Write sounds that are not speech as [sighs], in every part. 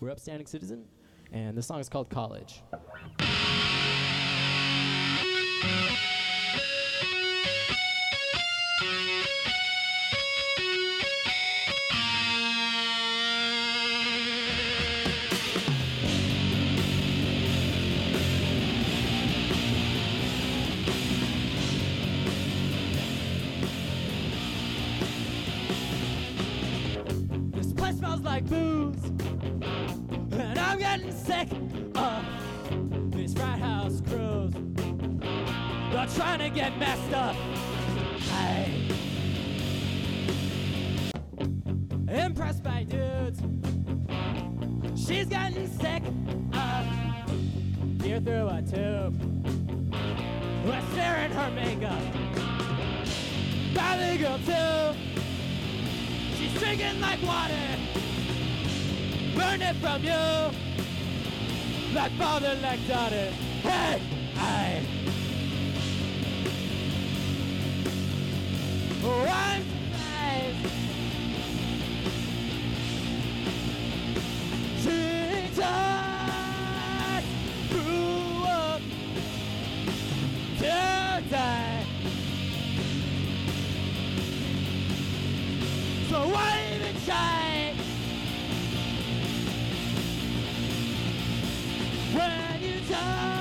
We're Upstanding Citizen, and the song is called College. Sick of these frat house crews. They're trying to get messed up. Hey. Impressed by dudes. She's getting sick of beer through a tube. We're staring her makeup. Valley girl too. She's drinking like water. Burn it from you. Like father, like daughter. Hey, I. Oh, I'm. She just grew up to die. So why even try? When you just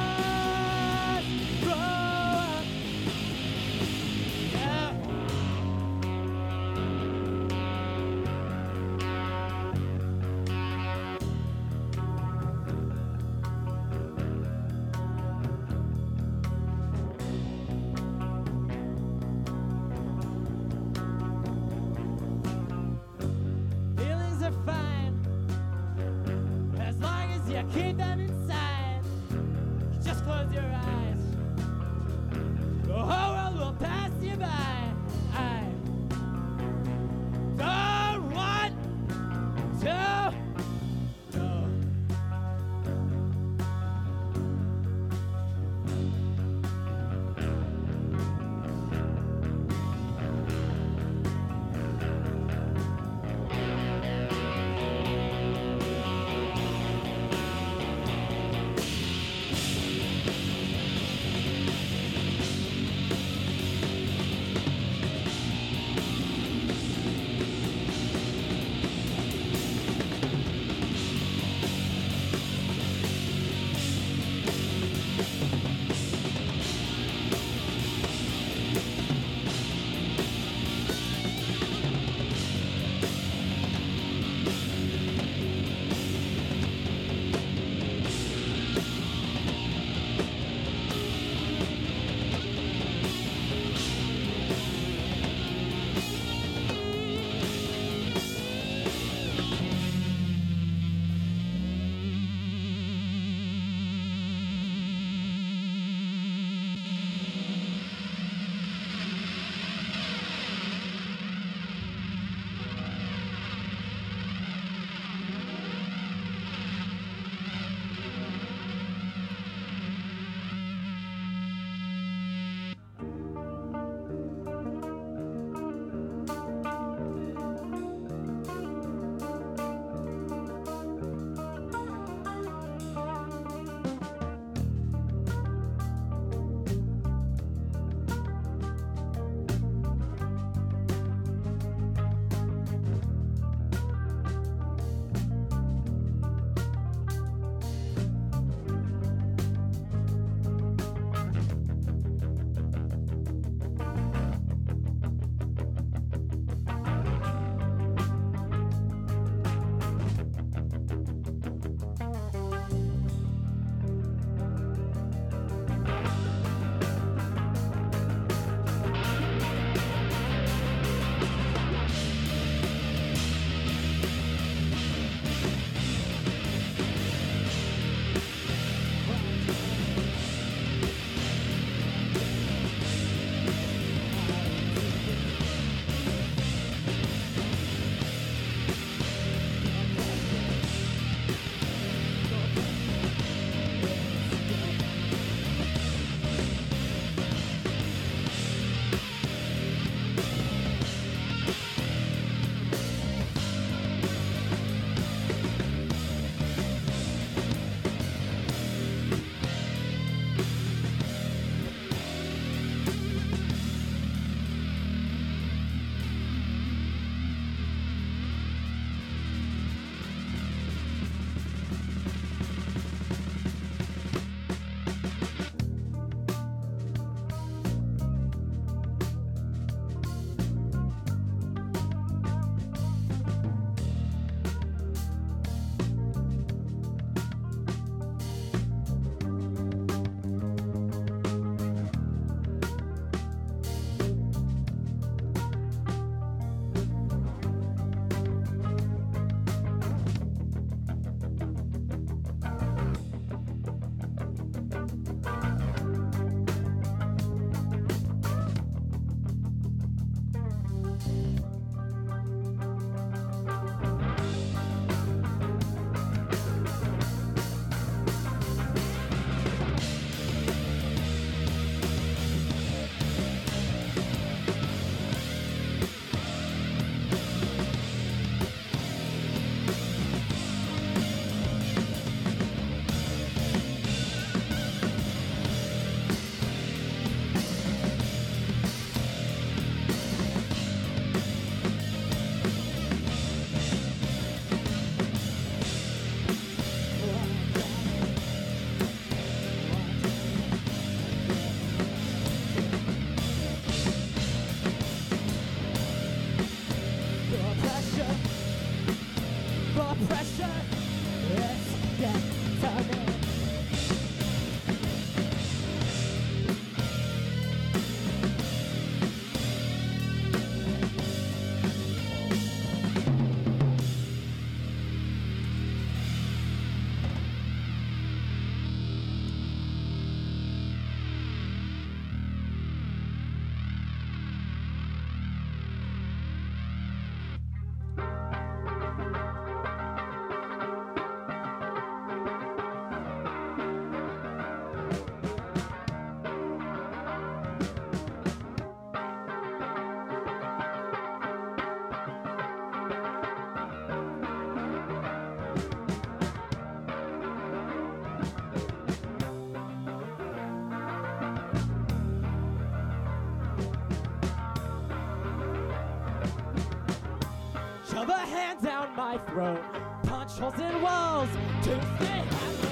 throat, punch holes in walls to stay happy.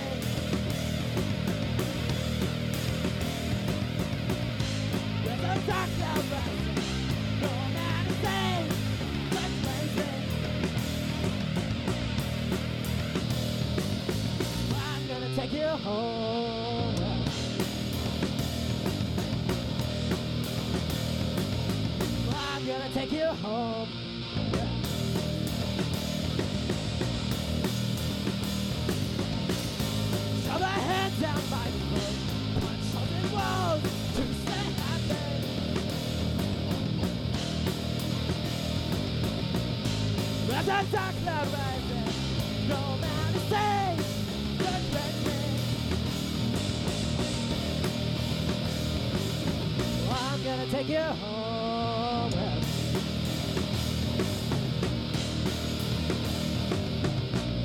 There's a dark cloud no man is safe. I'm gonna take you home. Take you home.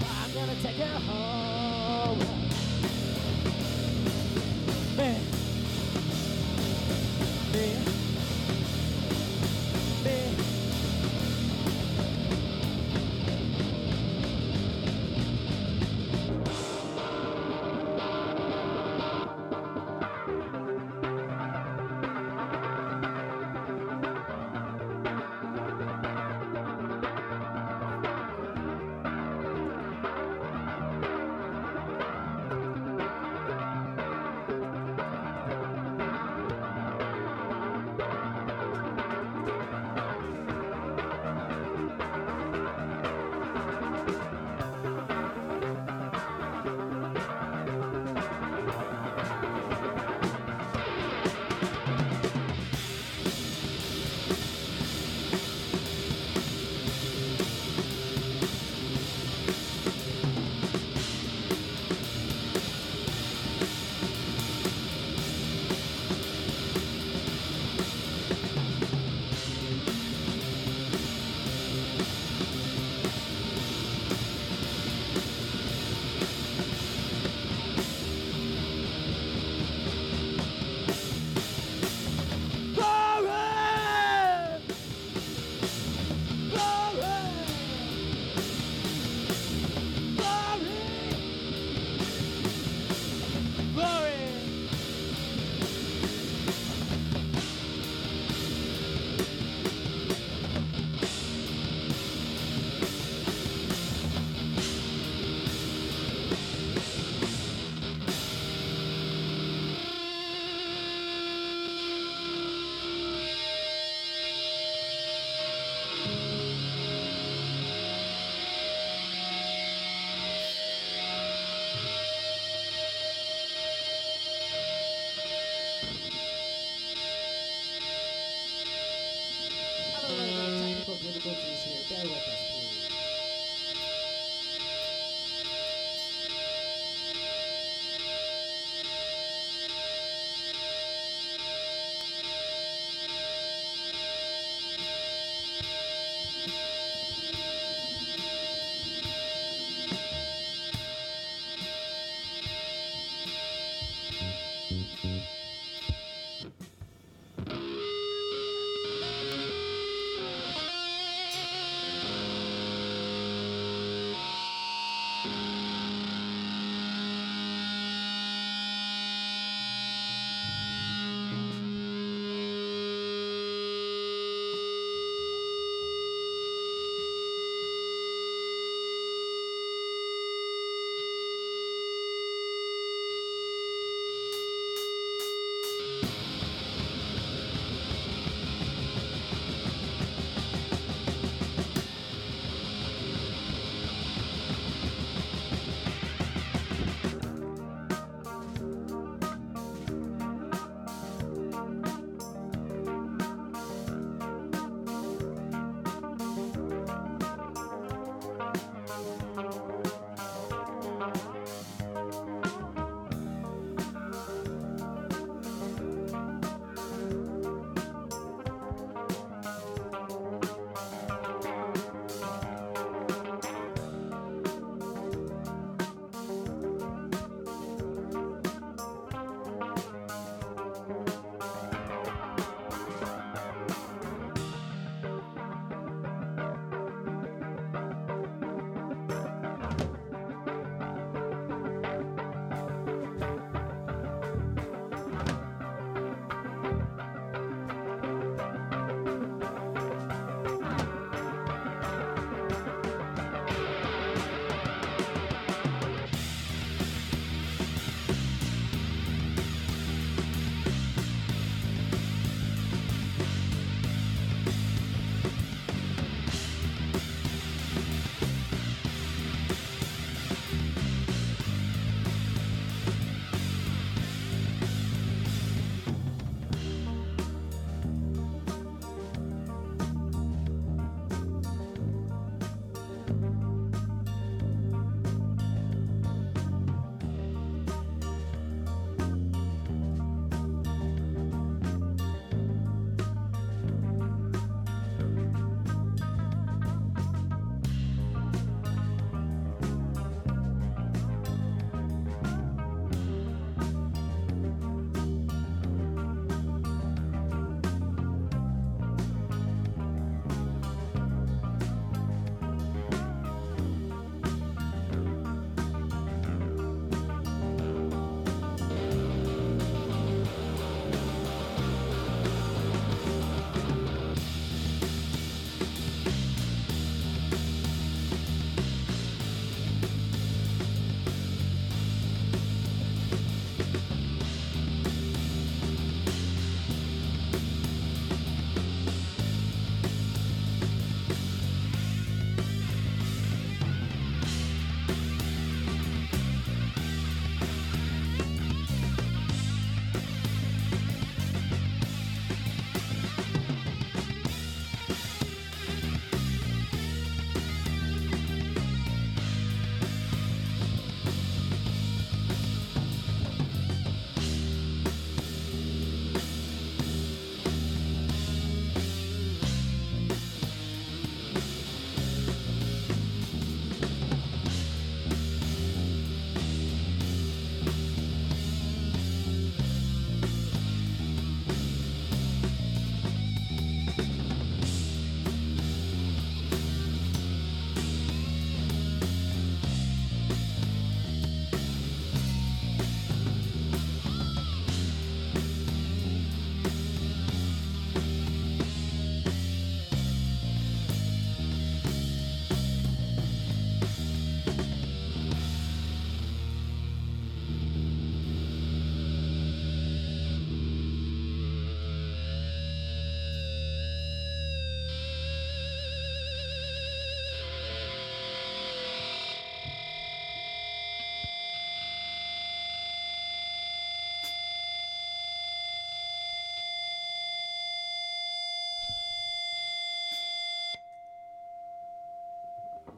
I'm gonna take you home.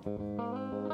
Well,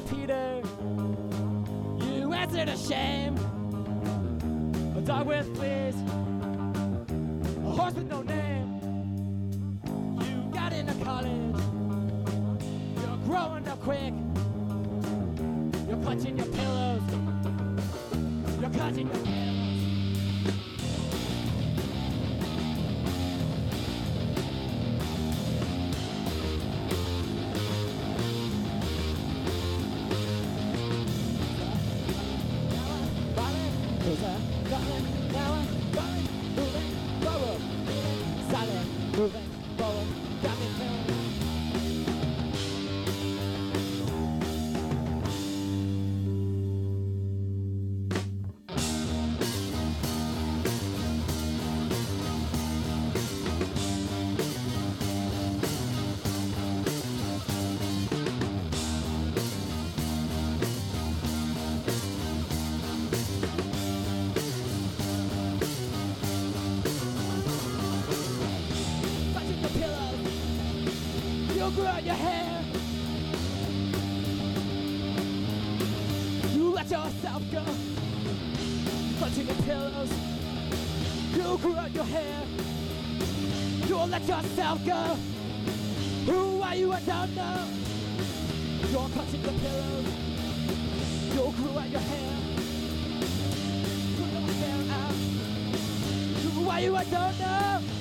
To Peter. You answer to shame. A dog with fleas. A horse with no You grew out your hair. You let yourself go. Touching the pillows. You out your hair. You let yourself go. Who are you? I don't know. You're clutching the pillows. You grew out your hair. Grew your hair out. Who are you? I don't know.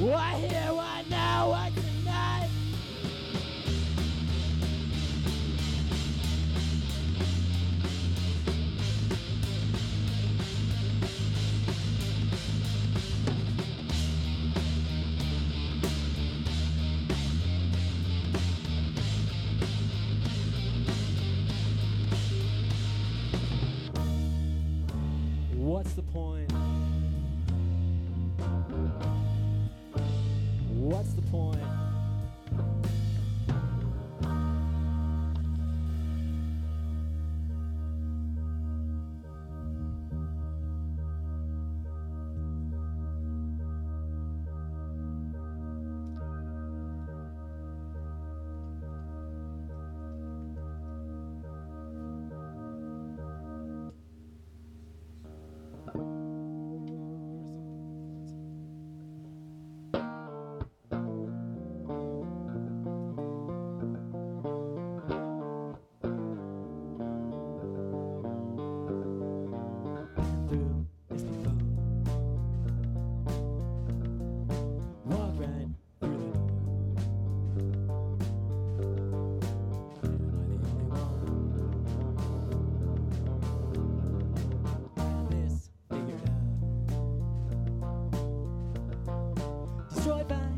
Why here? Why now? Why out. Destroyed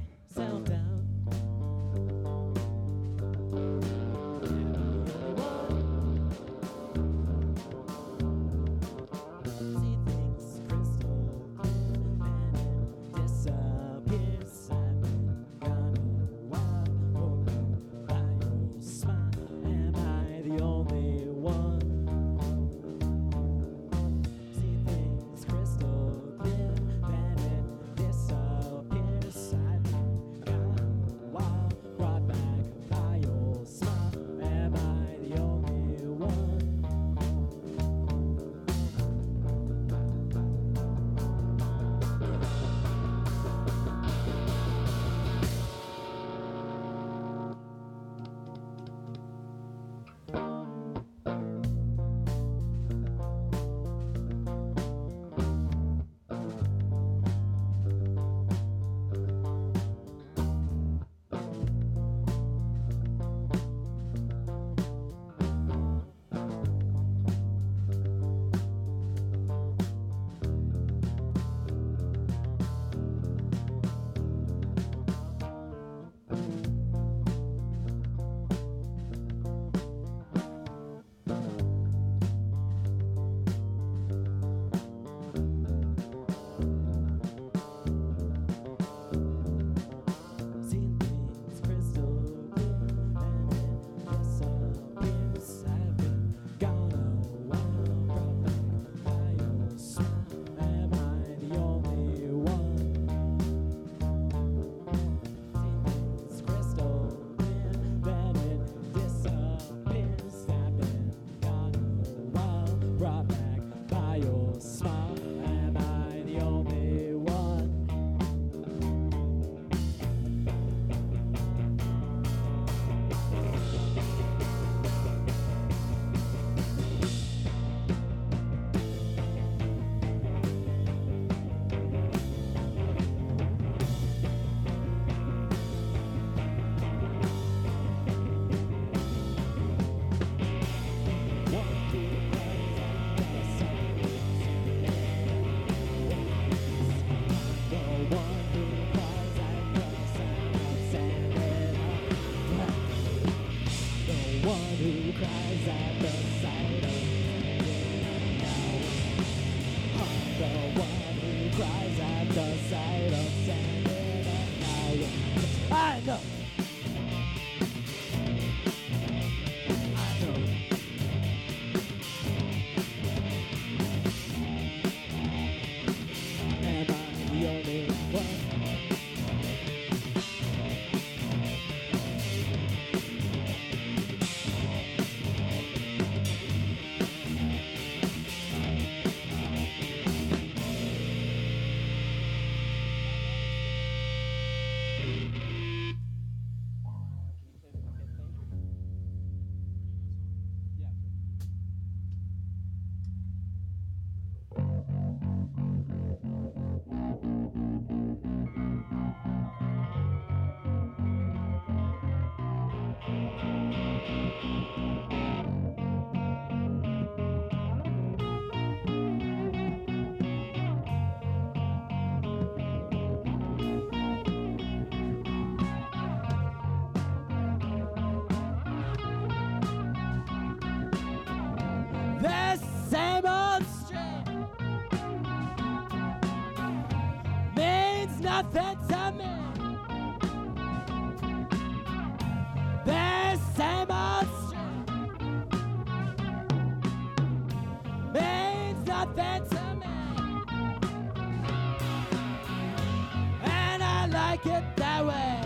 Get it that way.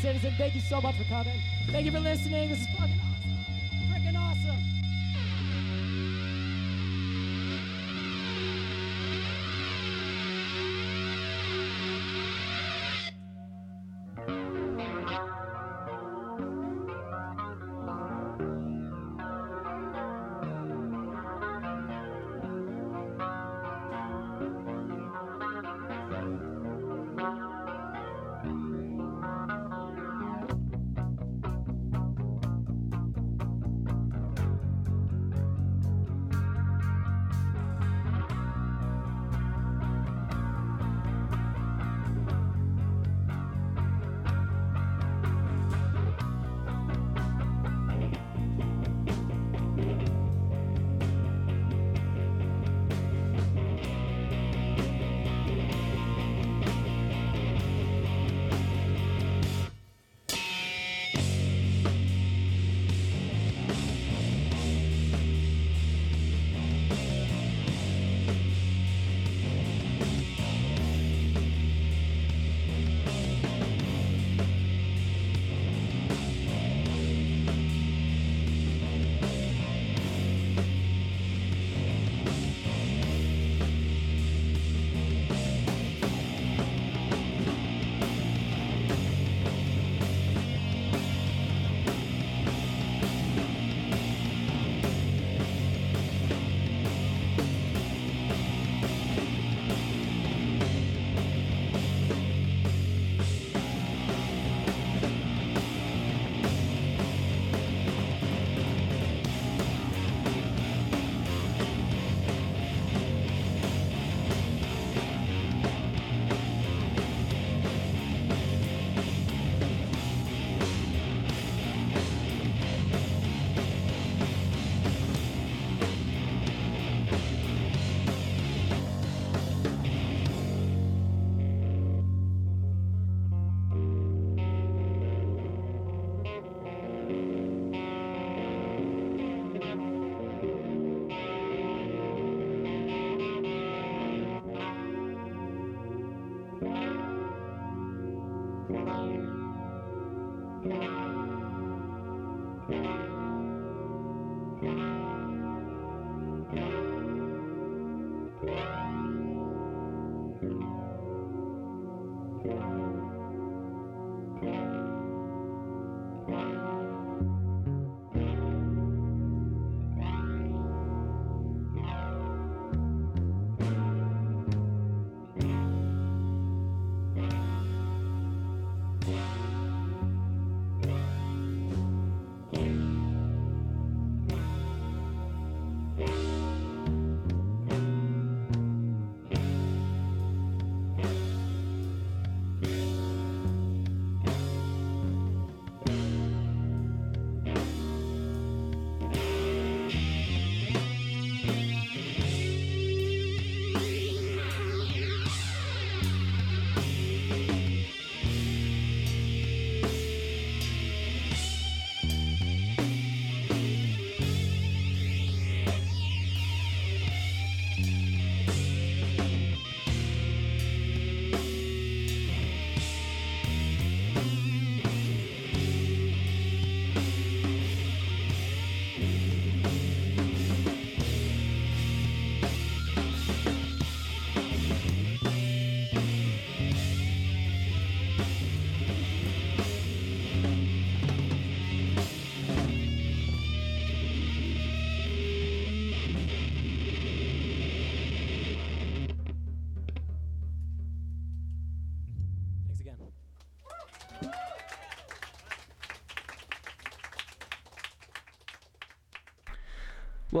citizen. Thank you so much for coming. Thank you for listening. This is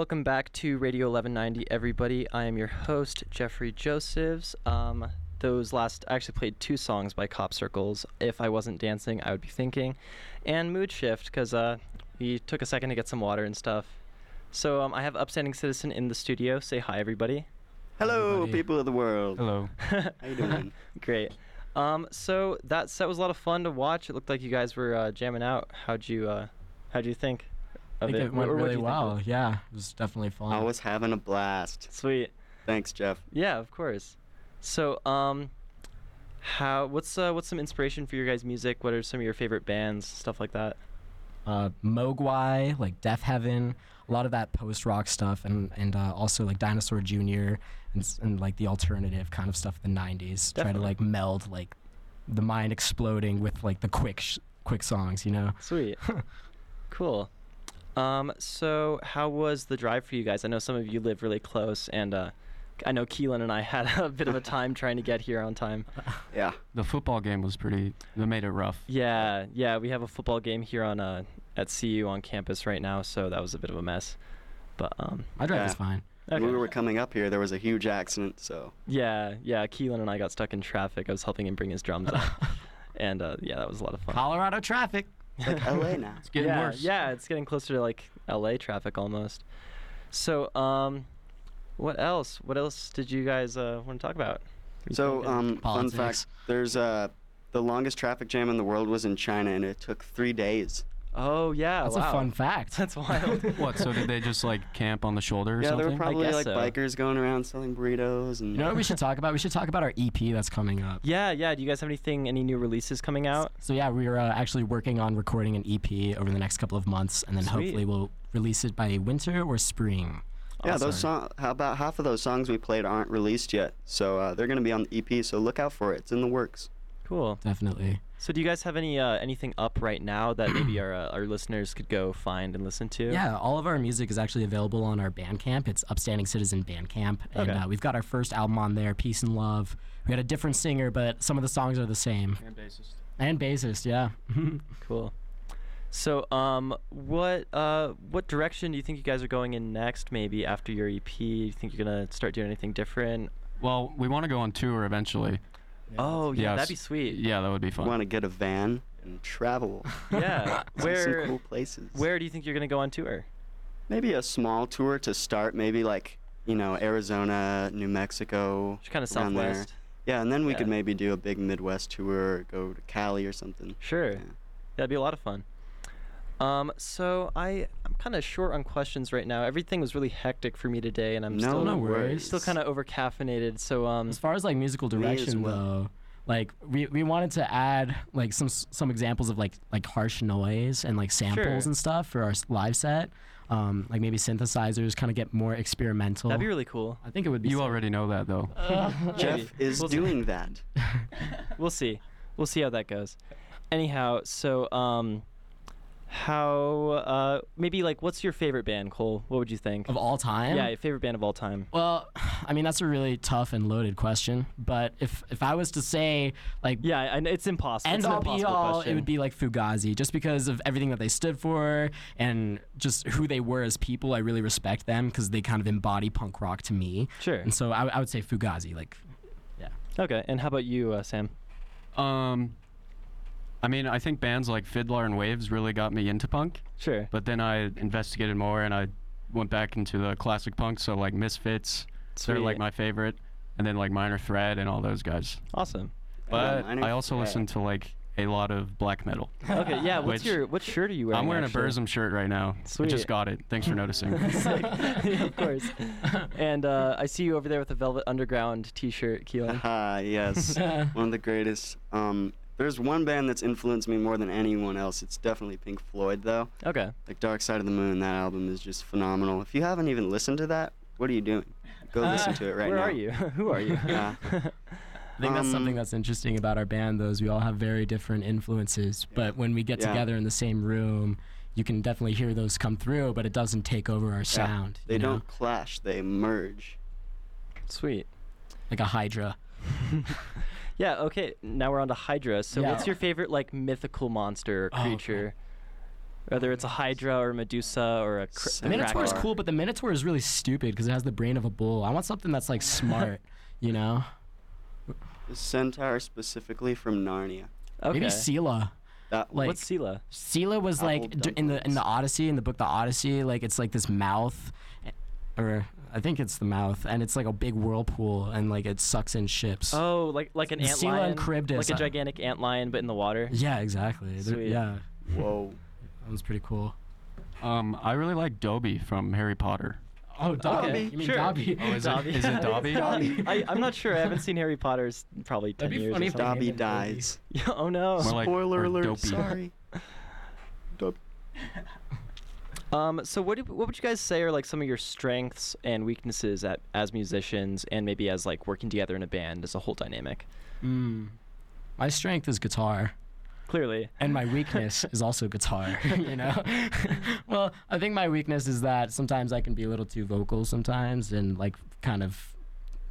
Welcome back to Radio 1190, everybody. I am your host, Jeffrey Josephs. Um, those last, I actually played two songs by Cop Circles. If I wasn't dancing, I would be thinking. And Mood Shift, because uh, we took a second to get some water and stuff. So um, I have Upstanding Citizen in the studio. Say hi, everybody. Hello, Everybody. people of the world. Hello. [laughs] How you doing? Great. Um, so that set was a lot of fun to watch. It looked like you guys were uh, jamming out. How'd you, uh, how'd you think I think it? it went what'd really you think of well. Yeah, it was definitely fun. I was having a blast. Sweet. Thanks, Jeff. Yeah, of course. So, um, how? What's uh, what's some inspiration for your guys' music? What are some of your favorite bands, stuff like that? uh, Mogwai, like Deafheaven, a lot of that post rock stuff, and and uh, also like Dinosaur Jr. and and like the alternative kind of stuff of the '90s. Try to like meld like the mind exploding with like the quick sh- quick songs, you know. Sweet. [laughs] cool. Um, so how was the drive for you guys? I know some of you live really close, and uh, I know Keelan and I [laughs] had a bit of a time trying to get here on time. [laughs] Yeah. The football game was pretty. That made it rough. Yeah, yeah, we have a football game here on uh at CU on campus right now, so that was a bit of a mess. But um, My drive Yeah. was fine. When we were coming up here, there was a huge accident, so Yeah, yeah. Keelan and I got stuck in traffic. I was helping him bring his drums up, [laughs] and uh, yeah, that was a lot of fun. Colorado traffic. It's like [laughs] LA now. It's getting yeah, worse. Yeah, it's getting closer to like LA traffic almost. So, um, what else? What else did you guys uh, want to talk about? So, um, fun Politics. fact: there's uh, the longest traffic jam in the world was in China, and it took three days. Oh yeah, That's wow. a fun fact. That's [laughs] wild. What? So did they just like camp on the shoulder or yeah, there were probably guess like so. bikers going around selling burritos and. You know what we should talk about? We should talk about our EP that's coming up. yeah, yeah. Do you guys have anything? Any new releases coming out? So yeah, we're uh, actually working on recording an EP over the next couple of months, and then Sweet. hopefully we'll release it by winter or spring. Yeah, Awesome. those songs. How about half of those songs we played aren't released yet, so uh, they're gonna be on the EP. So look out for it. It's in the works. Cool. Definitely. So, do you guys have any uh, anything up right now that maybe our uh, our listeners could go find and listen to? Yeah, all of our music is actually available on our Bandcamp. It's Upstanding Citizen Bandcamp, and Okay. uh, we've got our first album on there, Peace and Love. We had a different singer, but some of the songs are the same. And bassist. And bassist, yeah. [laughs] Cool. So, um, what uh, what direction do you think you guys are going in next? Maybe after your EP, do you think you're gonna start doing anything different? Well, we want to go on tour eventually. Oh yeah, Yeah, that'd be sweet. Yeah, that would be We fun. want to get a van and travel. [laughs] Yeah. [laughs] See where some cool places. where do you think you're gonna go on tour? Maybe a small tour to start. Maybe like you know Arizona, New Mexico. Just kind of around there. southwest. Yeah, and then we could maybe do a big Midwest tour, or go to Cali or something. Sure. Yeah. That'd be a lot of fun. Um, so I I'm kind of short on questions right now. Everything was really hectic for me today, and I'm No, still no worries. worries. still kind of over caffeinated. So um, as far as like musical direction, well. though, like we, we wanted to add like some some examples of like like harsh noise and like samples Sure. and stuff for our live set. Um, like maybe synthesizers kind of get more experimental. That'd be really cool. I think it would be. You sick. already know that though. [laughs] Jeff is We'll see. doing [laughs] that. We'll see. We'll see how that goes. Anyhow, so um, how uh maybe like what's your favorite band, Cole? What would you think? of all time. yeah, your favorite band of all time. Well, [sighs] I mean that's a really tough and loaded question. But if if I was to say like Yeah, I, it's impossible. end it's an all be all, question. it would be like Fugazi, just because of everything that they stood for and just who they were as people. I really respect them because they kind of embody punk rock to me. sure. And so I, I would say Fugazi. Like, yeah Okay, and how about you, uh, Sam? Um, I mean, I think bands like Fiddler and Waves really got me into punk. Sure. But then I investigated more and I went back into the classic punk. So like Misfits, they're like my favorite, and then like Minor Threat and all those guys. Awesome. But Minor I also Threat. listen to like a lot of black metal. Okay, yeah. What's Which- your what shirt are you wearing? I'm wearing actually? a Burzum shirt right now. I just got it. Thanks for noticing. [laughs] Sick. Yeah, of course. And uh, I see you over there with a Velvet Underground T-shirt, Keelan. Ah, yes. [laughs] one of the greatest. Um, there's one band that's influenced me more than anyone else. It's definitely Pink Floyd, though. Okay. Like Dark Side of the Moon, that album is just phenomenal. If you haven't even listened to that, what are you doing? Go listen to it right Where now. are you? [laughs] Who are you? Yeah. [laughs] I think that's something Um, that's interesting about our band, though, is we all have very different influences. But when we get Yeah. together in the same room, you can definitely hear those come through, but it doesn't take over our sound. They you know? don't clash, they merge. Sweet. like a Hydra. [laughs] Yeah. Okay. Now we're on to Hydra. So, Yeah. what's your favorite like mythical monster or Oh, okay. creature? Whether it's a Hydra or Medusa or a, cr- The The Minotaur is Kraken. cool, but the Minotaur is really stupid because it has the brain of a bull. I want something that's like smart, [laughs] you know? The centaur specifically from Narnia. Okay. Maybe Scylla. That Like What's Scylla? Scylla was like d- in the in the dumplings. Odyssey in the book The Odyssey, like it's like this mouth, eh, or I think it's the mouth, and it's like a big whirlpool, and like it sucks in ships. Oh, like like an The ant lion. Charybdis, Like a uh, gigantic ant lion, but in the water. Yeah, exactly. Sweet. Yeah, whoa. that was pretty cool. um, I really like Dobby from Harry Potter. Oh, Dobby. You mean Sure. Dobby? Oh, is Dobby. is it [laughs] Dobby? Dobby. I, I'm not sure. I haven't seen Harry Potter's probably ten That'd be years. funny or if. Dobby named him Dobby. dies. [laughs] Oh no. More like- Spoiler alert, dopey. sorry. [laughs] Dope. Um, so what do, what would you guys say are like some of your strengths and weaknesses at, as musicians and maybe as like working together in a band as a whole dynamic? Mm. My strength is guitar. Clearly. and my weakness [laughs] is also guitar [laughs] you know [laughs] well i think my weakness is that sometimes i can be a little too vocal sometimes and like kind of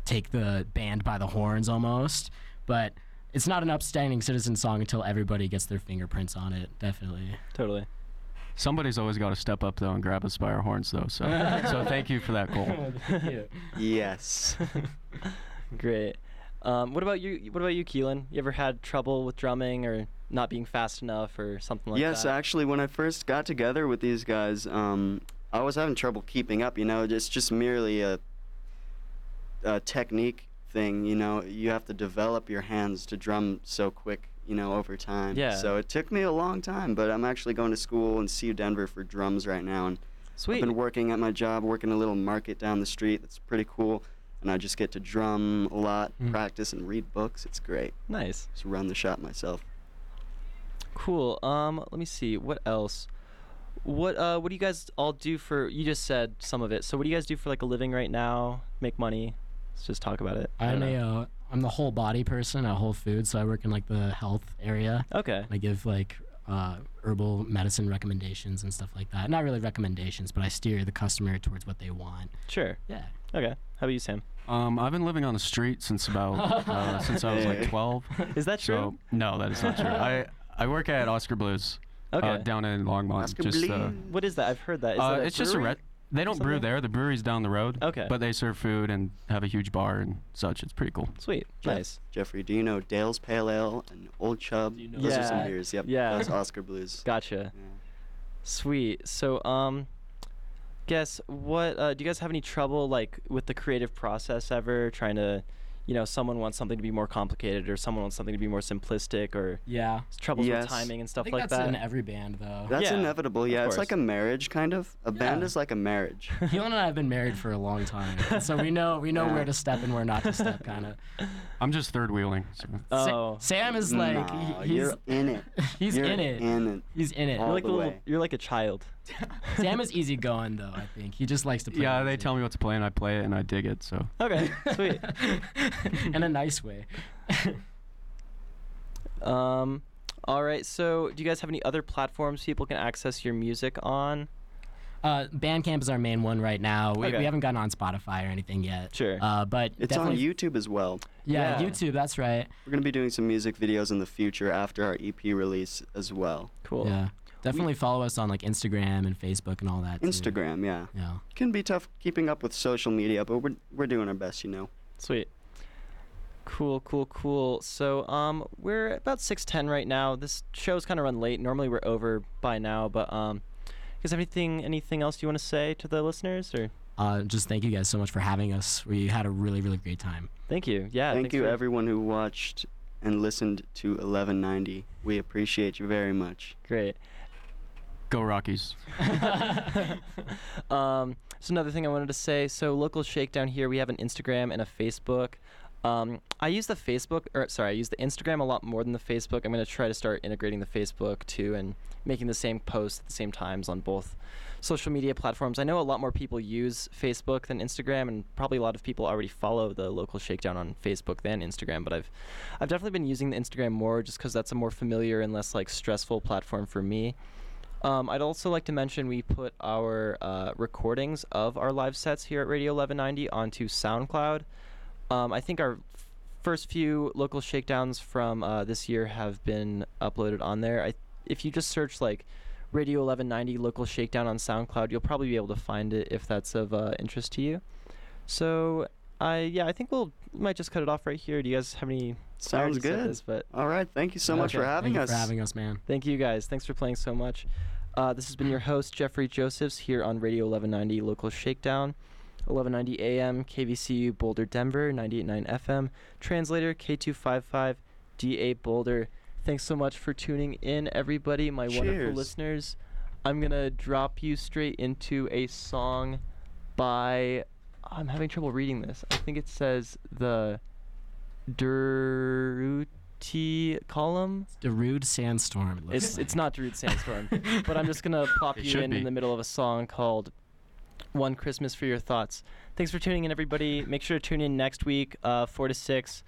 take the band by the horns almost but it's not an upstanding citizen song until everybody gets their fingerprints on it definitely Totally. Somebody's always got to step up though and grab us by our horns though. So, so [laughs] thank you for that, Cole. [laughs] Yes. [laughs] Great. Um, what about you? What about you, Keelan? You ever had trouble with drumming or not being fast enough or something like yes, that? Yes, actually, when I first got together with these guys, um, I was having trouble keeping up. You know, it's just merely a, a technique thing. You know, you have to develop your hands to drum so quick. You know, over time. Yeah. So it took me a long time, but I'm actually going to school in CU Denver for drums right now, and Sweet. I've been working at my job, working a little market down the street. That's pretty cool. And I just get to drum a lot, Mm. practice, and read books. It's great. nice. Just run the shop myself. Cool. Um, let me see. What else? What uh, what do you guys all do for? You just said some of it. So what do you guys do for like a living right now? Make money? Let's just talk about it. I i'm don't a know. uh, i'm the whole body person at whole foods so i work in like the health area Okay. I give like uh, herbal medicine recommendations and stuff like that. Not really recommendations, but I steer the customer towards what they want. Sure. Yeah. Okay. How about you, Sam? Um, I've been living on the street since about uh, [laughs] since I was like 12. Is that true? So no, that is not true. I I work at Oskar Blues okay. uh, down in Longmont. Oscar just uh, Blues. what is that? I've heard that. Is uh, that a it's just a brewery? re- they don't brew something? there. The brewery's down the road. Okay. But they serve food and have a huge bar and such. It's pretty cool. Sweet. Jeff- Nice. Jeffrey, do you know Dale's Pale Ale and Old Chub? Do you know Those are some Yeah. beers. Yep. Yeah. That's Oskar Blues. [laughs] Gotcha. Yeah. Sweet. So, um, guess what? Uh, do you guys have any trouble like with the creative process ever? Trying to, you know someone wants something to be more complicated or someone wants something to be more simplistic or Yeah. troubles Yes. with timing and I stuff think like that's that. in every band though. That's Yeah, inevitable. Yeah, it's like a marriage, kind of. A band is like a marriage. [laughs] Keelan and I have been married for a long time, so we [laughs] know we know Yeah. where to step and where not to step, kind of. I'm just third wheeling. So. oh, Sam is like Nah, he's you're in it. [laughs] he's You're in it. In it. He's in it. all you're like the a little, way. you're like a child. [laughs] Sam is easygoing though. I think he just likes to play. Yeah, they music. tell me what to play and I play it and I dig it. So Okay, [laughs] sweet. [laughs] in a nice way. Um, all right. So, do you guys have any other platforms people can access your music on? Uh, Bandcamp is our main one right now. We, Okay. we haven't gotten on Spotify or anything yet. Sure. Uh, but It's on YouTube as well. Yeah, Yeah. YouTube. That's right. We're gonna be doing some music videos in the future after our EP release as well. Cool. Yeah, definitely follow us on like Instagram and Facebook and all that. too. Instagram, yeah. Yeah. Can be tough keeping up with social media, but we're we're doing our best, you know. Sweet. Cool, cool, cool. So, um, we're about six ten right now. This show's kind of run late. Normally we're over by now, but um, is anything anything else you want to say to the listeners or? Uh, just thank you guys so much for having us. We had a really, really great time. Thank you. Yeah. Thank you for- everyone who watched and listened to 1190. We appreciate you very much. Great. Go Rockies. [laughs] um, so another thing I wanted to say. So local shakedown here. We have an Instagram and a Facebook. Um, I use the Facebook, or sorry, I use the Instagram a lot more than the Facebook. I'm gonna try to start integrating the Facebook too, and making the same posts at the same times on both social media platforms. I know a lot more people use Facebook than Instagram, and probably a lot of people already follow the local shakedown on Facebook than Instagram. But I've, I've definitely been using the Instagram more just because that's a more familiar and less like stressful platform for me. Um, I'd also like to mention we put our uh, recordings of our live sets here at Radio 1190 onto SoundCloud. Um, I think our first few local shakedowns from uh, this year have been uploaded on there. I, if you just search like Radio 1190 local shakedown on SoundCloud, you'll probably be able to find it if that's of uh, interest to you. So, I yeah, I think we'll we might just cut it off right here. Do you guys have any? I Sounds good. This, but All right, thank you so much for having Thank us. you for having us, man. Thank you guys. Thanks for playing so much. Uh, this has been your host, Jeffrey Josephs, here on Radio 1190 Local Shakedown. 1190 AM, KVCU Boulder, Denver, 98.9 FM. Translator, K255, D8 Boulder. Thanks so much for tuning in, everybody, my wonderful Cheers. listeners. I'm going to drop you straight into a song by. I'm having trouble reading this. I think it says the Durutti Column. Darude Sandstorm. it looks It's like. it's not Darude Sandstorm, [laughs] but I'm just gonna pop It you should in in the middle of a song called "One Christmas for Your Thoughts." Thanks for tuning in, everybody. Make sure to tune in next week, uh, four to six.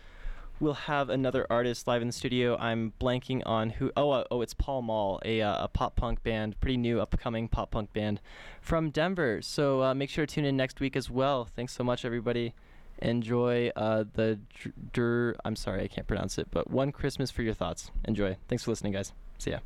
We'll have another artist live in the studio. I'm blanking on who. Oh, uh, oh, it's Paul Mall, a uh, a pop punk band, pretty new, upcoming pop punk band from Denver. So uh, make sure to tune in next week as well. Thanks so much, everybody. Enjoy uh, the. I'm sorry, I can't pronounce it, but "One Christmas for Your Thoughts." Enjoy. Thanks for listening, guys. See ya.